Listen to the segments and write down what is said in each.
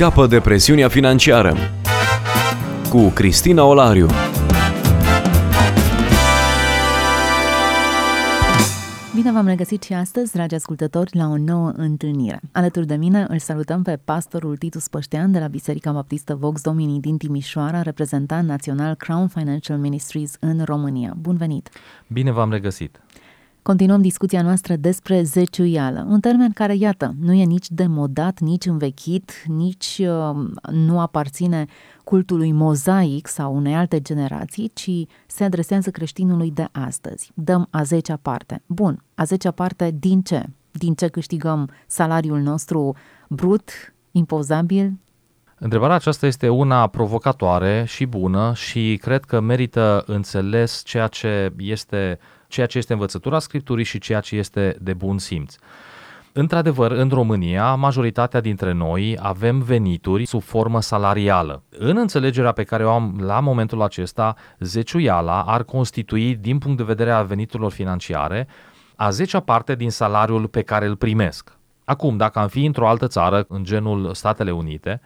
Scapă de presiunea financiară cu Cristina Olariu. Bine v-am regăsit și astăzi, dragi ascultători, la o nouă întâlnire. Alături de mine îl salutăm pe pastorul Titus Păștean de la Biserica Baptistă Vox Domini din Timișoara, reprezentant național Crown Financial Ministries în România. Bun venit! Bine v-am regăsit! Continuăm discuția noastră despre zeciuială, un termen care, iată, nu e nici demodat, nici învechit, nici uh, nu aparține cultului mozaic sau unei alte generații, ci se adresează creștinului de astăzi. Dăm a zecea parte. Bun, a zecea parte din ce? Din ce câștigăm salariul nostru brut, impozabil? Întrebarea aceasta este una provocatoare și bună și cred că merită înțeles ceea ce este ceea ce este învățătura Scripturii și ceea ce este de bun simț. Într-adevăr, în România, majoritatea dintre noi avem venituri sub formă salarială. În înțelegerea pe care o am la momentul acesta, zeciuiala ar constitui, din punct de vedere a veniturilor financiare, a zecea parte din salariul pe care îl primesc. Acum, dacă am fi într-o altă țară, în genul Statele Unite,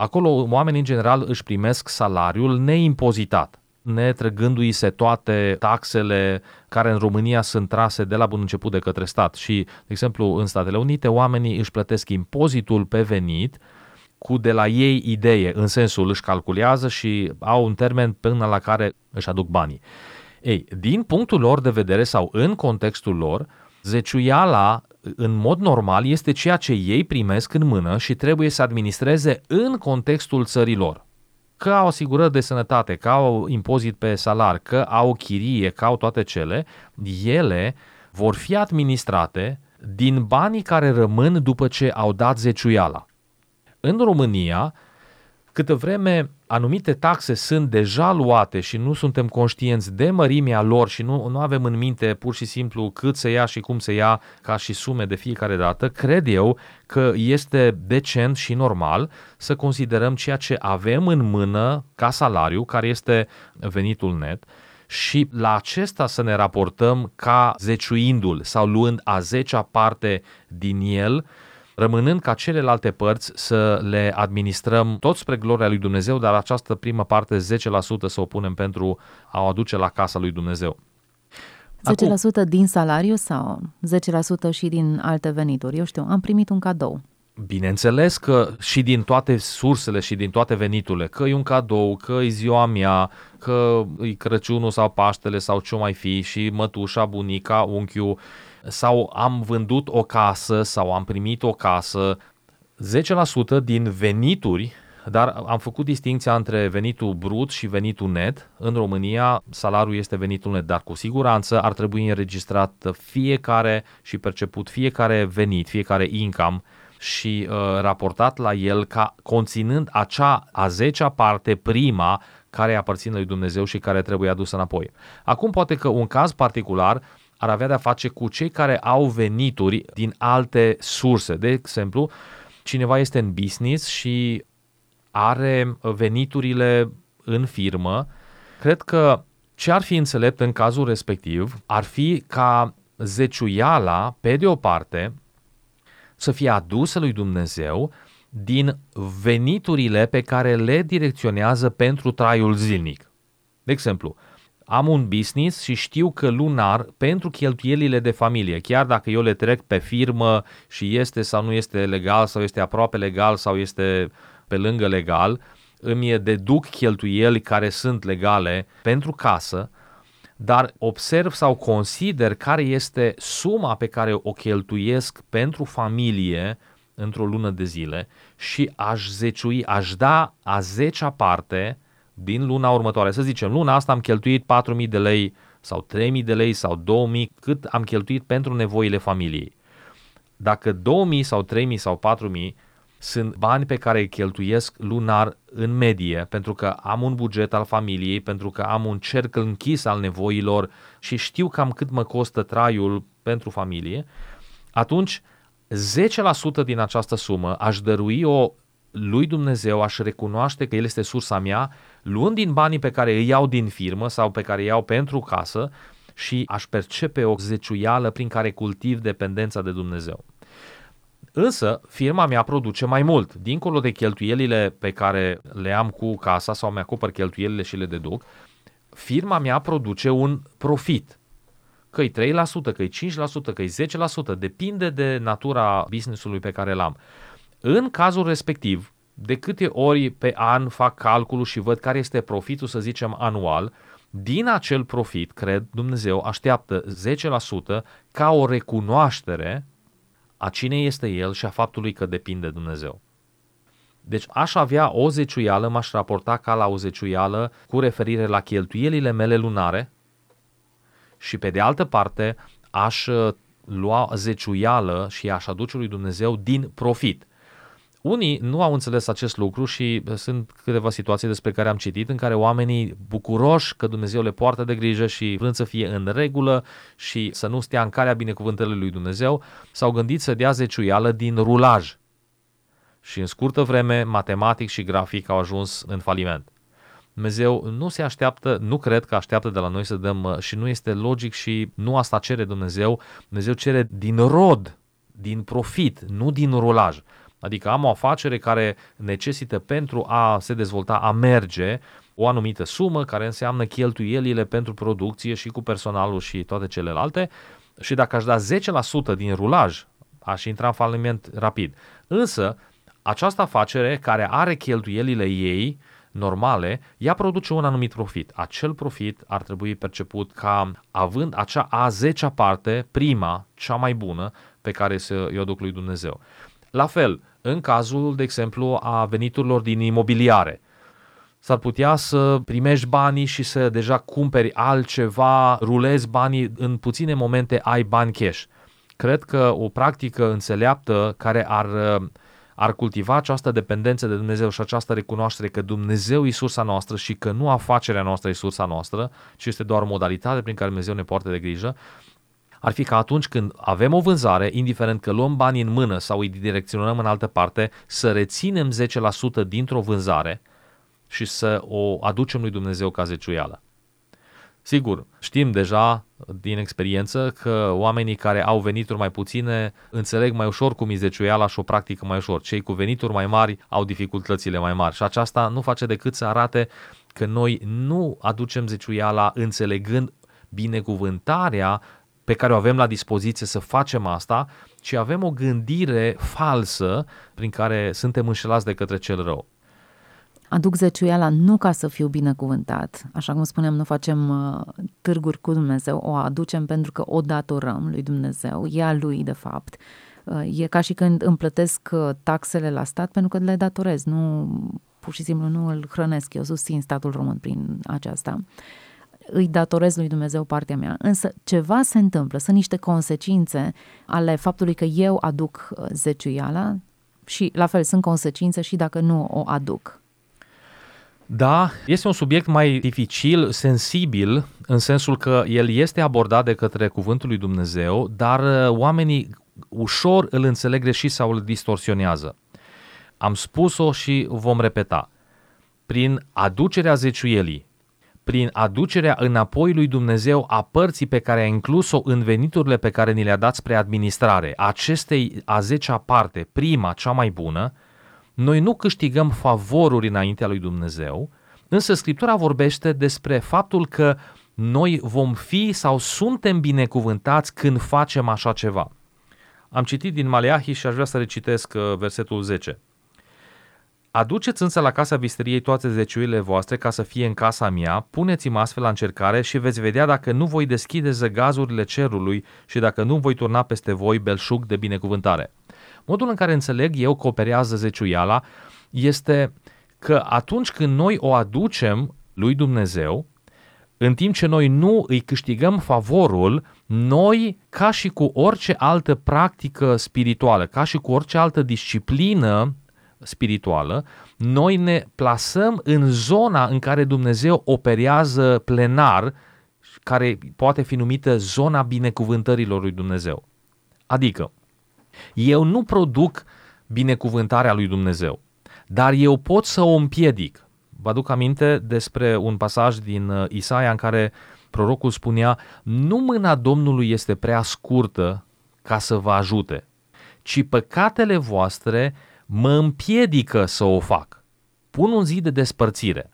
acolo oamenii în general își primesc salariul neimpozitat netrăgându-i se toate taxele care în România sunt trase de la bun început de către stat. Și, de exemplu, în Statele Unite, oamenii își plătesc impozitul pe venit cu de la ei idee, în sensul își calculează și au un termen până la care își aduc banii. Ei, din punctul lor de vedere sau în contextul lor, zeciuiala în mod normal este ceea ce ei primesc în mână și trebuie să administreze în contextul țărilor că au asigurări de sănătate, că au impozit pe salar, că au chirie, că au toate cele, ele vor fi administrate din banii care rămân după ce au dat zeciuiala. În România, Câtă vreme anumite taxe sunt deja luate și nu suntem conștienți de mărimea lor și nu, nu avem în minte pur și simplu cât se ia și cum se ia ca și sume de fiecare dată, cred eu că este decent și normal să considerăm ceea ce avem în mână ca salariu, care este venitul net, și la acesta să ne raportăm ca zeciuindu-l sau luând a zecea parte din el, rămânând ca celelalte părți să le administrăm tot spre gloria lui Dumnezeu, dar această primă parte, 10% să o punem pentru a o aduce la casa lui Dumnezeu. 10% Acum, din salariu sau 10% și din alte venituri? Eu știu, am primit un cadou. Bineînțeles că și din toate sursele și din toate veniturile, că e un cadou, că e ziua mea, că e Crăciunul sau Paștele sau ce mai fi și mătușa, bunica, unchiul, sau am vândut o casă sau am primit o casă, 10% din venituri, dar am făcut distinția între venitul brut și venitul net. În România salariul este venitul net, dar cu siguranță ar trebui înregistrat fiecare și perceput fiecare venit, fiecare income și uh, raportat la el ca conținând acea a zecea parte prima care aparține lui Dumnezeu și care trebuie adusă înapoi. Acum poate că un caz particular ar avea de-a face cu cei care au venituri din alte surse. De exemplu, cineva este în business și are veniturile în firmă, cred că ce ar fi înțelept în cazul respectiv ar fi ca zeciuiala, pe de o parte, să fie adusă lui Dumnezeu din veniturile pe care le direcționează pentru traiul zilnic. De exemplu, am un business și știu că lunar, pentru cheltuielile de familie, chiar dacă eu le trec pe firmă și este sau nu este legal sau este aproape legal sau este pe lângă legal, îmi deduc cheltuieli care sunt legale pentru casă, dar observ sau consider care este suma pe care o cheltuiesc pentru familie într-o lună de zile și aș zeciui, aș da a zecea parte din luna următoare. Să zicem, luna asta am cheltuit 4.000 de lei sau 3.000 de lei sau 2.000, cât am cheltuit pentru nevoile familiei. Dacă 2.000 sau 3.000 sau 4.000 sunt bani pe care îi cheltuiesc lunar în medie, pentru că am un buget al familiei, pentru că am un cerc închis al nevoilor și știu cam cât mă costă traiul pentru familie, atunci 10% din această sumă aș dărui o lui Dumnezeu, aș recunoaște că El este sursa mea, luând din banii pe care îi iau din firmă sau pe care îi iau pentru casă și aș percepe o zeciuială prin care cultiv dependența de Dumnezeu. Însă, firma mea produce mai mult. Dincolo de cheltuielile pe care le am cu casa sau mi-acopăr cheltuielile și le deduc, firma mea produce un profit. Că-i 3%, că-i 5%, că-i 10%, depinde de natura business-ului pe care l-am. În cazul respectiv, de câte ori pe an fac calculul și văd care este profitul, să zicem, anual, din acel profit, cred, Dumnezeu așteaptă 10% ca o recunoaștere a cine este El și a faptului că depinde de Dumnezeu. Deci aș avea o zeciuială, m-aș raporta ca la o zeciuială cu referire la cheltuielile mele lunare și pe de altă parte aș uh, lua zeciuială și aș aduce lui Dumnezeu din profit. Unii nu au înțeles acest lucru și uh, sunt câteva situații despre care am citit în care oamenii bucuroși că Dumnezeu le poartă de grijă și vrând să fie în regulă și să nu stea în calea binecuvântării lui Dumnezeu, s-au gândit să dea zeciuială din rulaj. Și în scurtă vreme, matematic și grafic au ajuns în faliment. Dumnezeu nu se așteaptă, nu cred că așteaptă de la noi să dăm uh, și nu este logic și nu asta cere Dumnezeu. Dumnezeu cere din rod, din profit, nu din rulaj. Adică am o afacere care necesită pentru a se dezvolta, a merge, o anumită sumă care înseamnă cheltuielile pentru producție și cu personalul și toate celelalte și dacă aș da 10% din rulaj, aș intra în faliment rapid. Însă, această afacere care are cheltuielile ei normale, ea produce un anumit profit. Acel profit ar trebui perceput ca având acea a zecea parte, prima, cea mai bună, pe care să o duc lui Dumnezeu. La fel, în cazul, de exemplu, a veniturilor din imobiliare. S-ar putea să primești banii și să deja cumperi altceva, rulezi banii, în puține momente ai bani cash. Cred că o practică înțeleaptă care ar, ar cultiva această dependență de Dumnezeu și această recunoaștere că Dumnezeu e sursa noastră și că nu afacerea noastră e sursa noastră, ci este doar o modalitate prin care Dumnezeu ne poartă de grijă, ar fi ca atunci când avem o vânzare, indiferent că luăm banii în mână sau îi direcționăm în altă parte, să reținem 10% dintr-o vânzare și să o aducem lui Dumnezeu ca zeciuială. Sigur, știm deja din experiență că oamenii care au venituri mai puține înțeleg mai ușor cum e zeciuiala și o practică mai ușor. Cei cu venituri mai mari au dificultățile mai mari și aceasta nu face decât să arate că noi nu aducem zeciuiala înțelegând binecuvântarea pe care o avem la dispoziție să facem asta, ci avem o gândire falsă prin care suntem înșelați de către cel rău. Aduc zeciuiala nu ca să fiu binecuvântat, așa cum spuneam, nu facem uh, târguri cu Dumnezeu, o aducem pentru că o datorăm lui Dumnezeu, e a lui de fapt. Uh, e ca și când îmi plătesc uh, taxele la stat pentru că le datorez, nu pur și simplu nu îl hrănesc, eu susțin statul român prin aceasta. Uh, îi datorez lui Dumnezeu partea mea. Însă ceva se întâmplă, sunt niște consecințe ale faptului că eu aduc uh, zeciuiala și la fel sunt consecințe și dacă nu o aduc. Da, este un subiect mai dificil, sensibil, în sensul că el este abordat de către Cuvântul lui Dumnezeu, dar uh, oamenii ușor îl înțeleg greșit sau îl distorsionează. Am spus-o și vom repeta. Prin aducerea zeciuielii, prin aducerea înapoi lui Dumnezeu a părții pe care a inclus-o în veniturile pe care ni le-a dat spre administrare, acestei a zecea parte, prima, cea mai bună, noi nu câștigăm favoruri înaintea lui Dumnezeu, însă Scriptura vorbește despre faptul că noi vom fi sau suntem binecuvântați când facem așa ceva. Am citit din Maleahi și aș vrea să recitesc uh, versetul 10. Aduceți însă la casa visteriei toate zeciuile voastre ca să fie în casa mea, puneți-mă astfel la încercare și veți vedea dacă nu voi deschide zăgazurile cerului și dacă nu voi turna peste voi belșug de binecuvântare. Modul în care înțeleg eu că operează zeciuiala este că atunci când noi o aducem lui Dumnezeu, în timp ce noi nu îi câștigăm favorul, noi, ca și cu orice altă practică spirituală, ca și cu orice altă disciplină spirituală, noi ne plasăm în zona în care Dumnezeu operează plenar, care poate fi numită zona binecuvântărilor lui Dumnezeu. Adică, eu nu produc binecuvântarea lui Dumnezeu, dar eu pot să o împiedic. Vă aduc aminte despre un pasaj din uh, Isaia în care prorocul spunea, nu mâna Domnului este prea scurtă ca să vă ajute, ci păcatele voastre mă împiedică să o fac. Pun un zid de despărțire.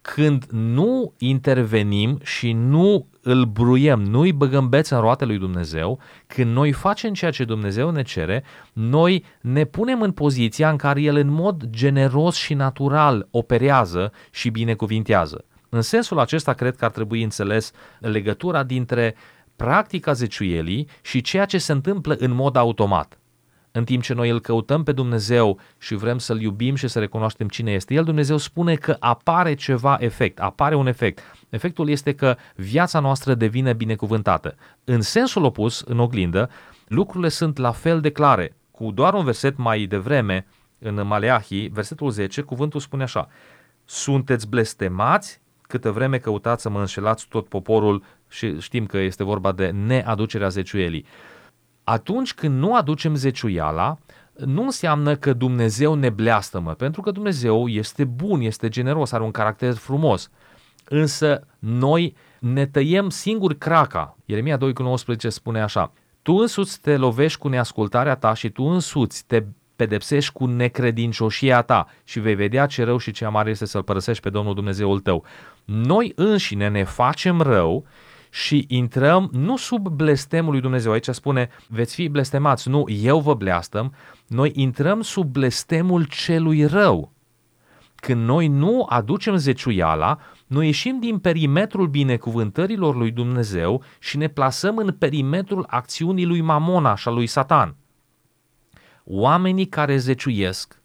Când nu intervenim și nu îl bruiem, nu îi băgăm bețe în roatele lui Dumnezeu, când noi facem ceea ce Dumnezeu ne cere, noi ne punem în poziția în care El în mod generos și natural operează și binecuvintează. În sensul acesta cred că ar trebui înțeles legătura dintre practica zeciuielii și ceea ce se întâmplă în mod automat. În timp ce noi îl căutăm pe Dumnezeu și vrem să-L iubim și să recunoaștem cine este El, Dumnezeu spune că apare ceva efect, apare un efect. Efectul este că viața noastră devine binecuvântată. În sensul opus, în oglindă, lucrurile sunt la fel de clare. Cu doar un verset mai devreme, în Maleahi, versetul 10, cuvântul spune așa, Sunteți blestemați câtă vreme căutați să mă înșelați tot poporul și știm că este vorba de neaducerea zeciuielii. Atunci când nu aducem zeciuiala, nu înseamnă că Dumnezeu ne bleastămă, pentru că Dumnezeu este bun, este generos, are un caracter frumos. Însă noi ne tăiem singur craca. Ieremia 2,19 spune așa, Tu însuți te lovești cu neascultarea ta și tu însuți te pedepsești cu necredincioșia ta și vei vedea ce rău și ce amar este să-L părăsești pe Domnul Dumnezeul tău. Noi înșine ne facem rău și intrăm nu sub blestemul lui Dumnezeu. Aici spune, veți fi blestemați. Nu, eu vă bleastăm. Noi intrăm sub blestemul celui rău. Când noi nu aducem zeciuiala, noi ieșim din perimetrul binecuvântărilor lui Dumnezeu și ne plasăm în perimetrul acțiunii lui Mamona și a lui Satan. Oamenii care zeciuiesc,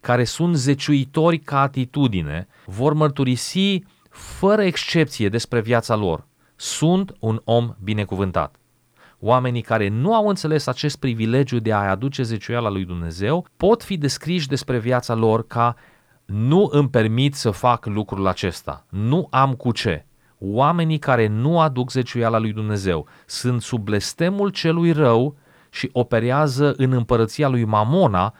care sunt zeciuitori ca atitudine, vor mărturisi fără excepție despre viața lor. Sunt un om binecuvântat. Oamenii care nu au înțeles acest privilegiu de a aduce zeciuiala lui Dumnezeu pot fi descriși despre viața lor ca nu îmi permit să fac lucrul acesta, nu am cu ce. Oamenii care nu aduc zeciuiala lui Dumnezeu sunt sub blestemul celui rău și operează în împărăția lui Mamona,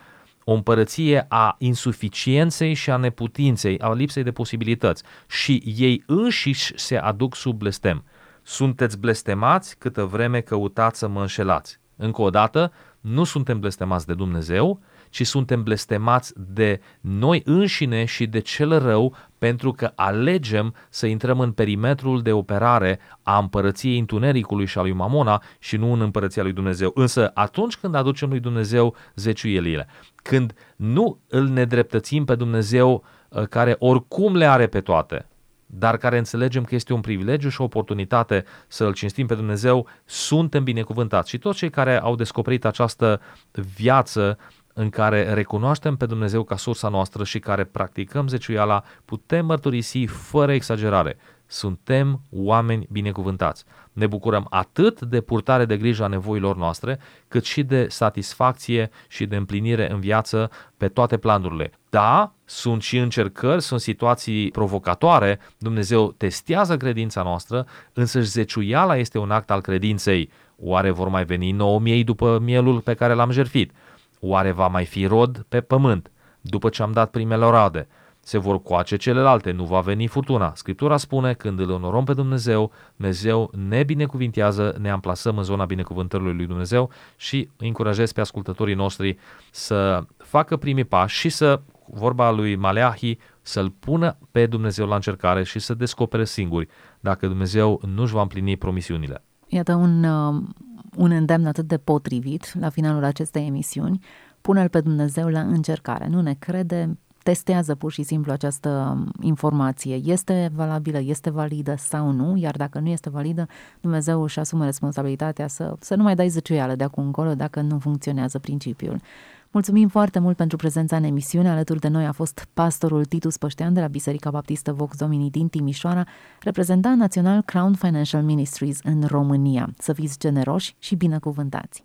o împărăție a insuficienței și a neputinței, a lipsei de posibilități și ei înșiși se aduc sub blestem. Sunteți blestemați câtă vreme căutați să mă înșelați. Încă o dată, nu suntem blestemați de Dumnezeu, ci suntem blestemați de noi înșine și de cel rău pentru că alegem să intrăm în perimetrul de operare a împărăției întunericului și a lui Mamona și nu în împărăția lui Dumnezeu. Însă atunci când aducem lui Dumnezeu zeciuielile, când nu îl nedreptățim pe Dumnezeu uh, care oricum le are pe toate, dar care înțelegem că este un privilegiu și o oportunitate să îl cinstim pe Dumnezeu, suntem binecuvântați. Și toți cei care au descoperit această viață în care recunoaștem pe Dumnezeu ca sursa noastră și care practicăm zeciuiala, putem mărturisi fără exagerare. Suntem oameni binecuvântați. Ne bucurăm atât de purtare de grijă a nevoilor noastre, cât și de satisfacție și de împlinire în viață pe toate planurile. Da, sunt și încercări, sunt situații provocatoare, Dumnezeu testează credința noastră, însă zeciuiala este un act al credinței. Oare vor mai veni 9000 după mielul pe care l-am jertfit? Oare va mai fi rod pe pământ după ce am dat primele rade? Se vor coace celelalte, nu va veni furtuna. Scriptura spune, când îl onorăm pe Dumnezeu, Dumnezeu ne binecuvintează, ne amplasăm în zona binecuvântării lui Dumnezeu și încurajez pe ascultătorii noștri să facă primii pași și să, vorba lui Maleahi, să-L pună pe Dumnezeu la încercare și să descopere singuri dacă Dumnezeu nu-și va împlini promisiunile. Iată un, uh, un îndemn atât de potrivit la finalul acestei emisiuni. Pune-L pe Dumnezeu la încercare. Nu ne crede, testează pur și simplu această um, informație. Este valabilă, este validă sau nu, iar dacă nu este validă, Dumnezeu își asumă responsabilitatea să, să nu mai dai zăciuială de acum încolo dacă nu funcționează principiul. Mulțumim foarte mult pentru prezența în emisiune. Alături de noi a fost pastorul Titus Păștean de la Biserica Baptistă Vox Domini din Timișoara, reprezentant național Crown Financial Ministries în România. Să fiți generoși și binecuvântați!